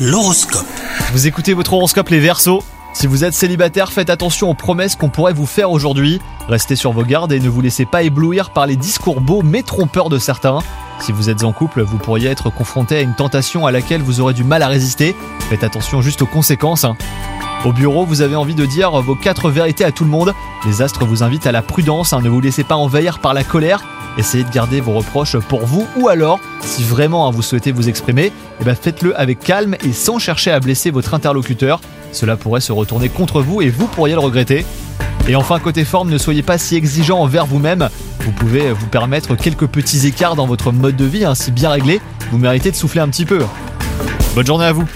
L'horoscope. Vous écoutez votre horoscope les Verseaux Si vous êtes célibataire, faites attention aux promesses qu'on pourrait vous faire aujourd'hui. Restez sur vos gardes et ne vous laissez pas éblouir par les discours beaux mais trompeurs de certains. Si vous êtes en couple, vous pourriez être confronté à une tentation à laquelle vous aurez du mal à résister. Faites attention juste aux conséquences. hein. Au bureau, vous avez envie de dire vos quatre vérités à tout le monde. Les astres vous invitent à la prudence, hein, ne vous laissez pas envahir par la colère. Essayez de garder vos reproches pour vous ou alors, si vraiment hein, vous souhaitez vous exprimer, eh ben faites-le avec calme et sans chercher à blesser votre interlocuteur. Cela pourrait se retourner contre vous et vous pourriez le regretter. Et enfin, côté forme, ne soyez pas si exigeant envers vous-même. Vous pouvez vous permettre quelques petits écarts dans votre mode de vie, ainsi bien réglé. Vous méritez de souffler un petit peu. Bonne journée à vous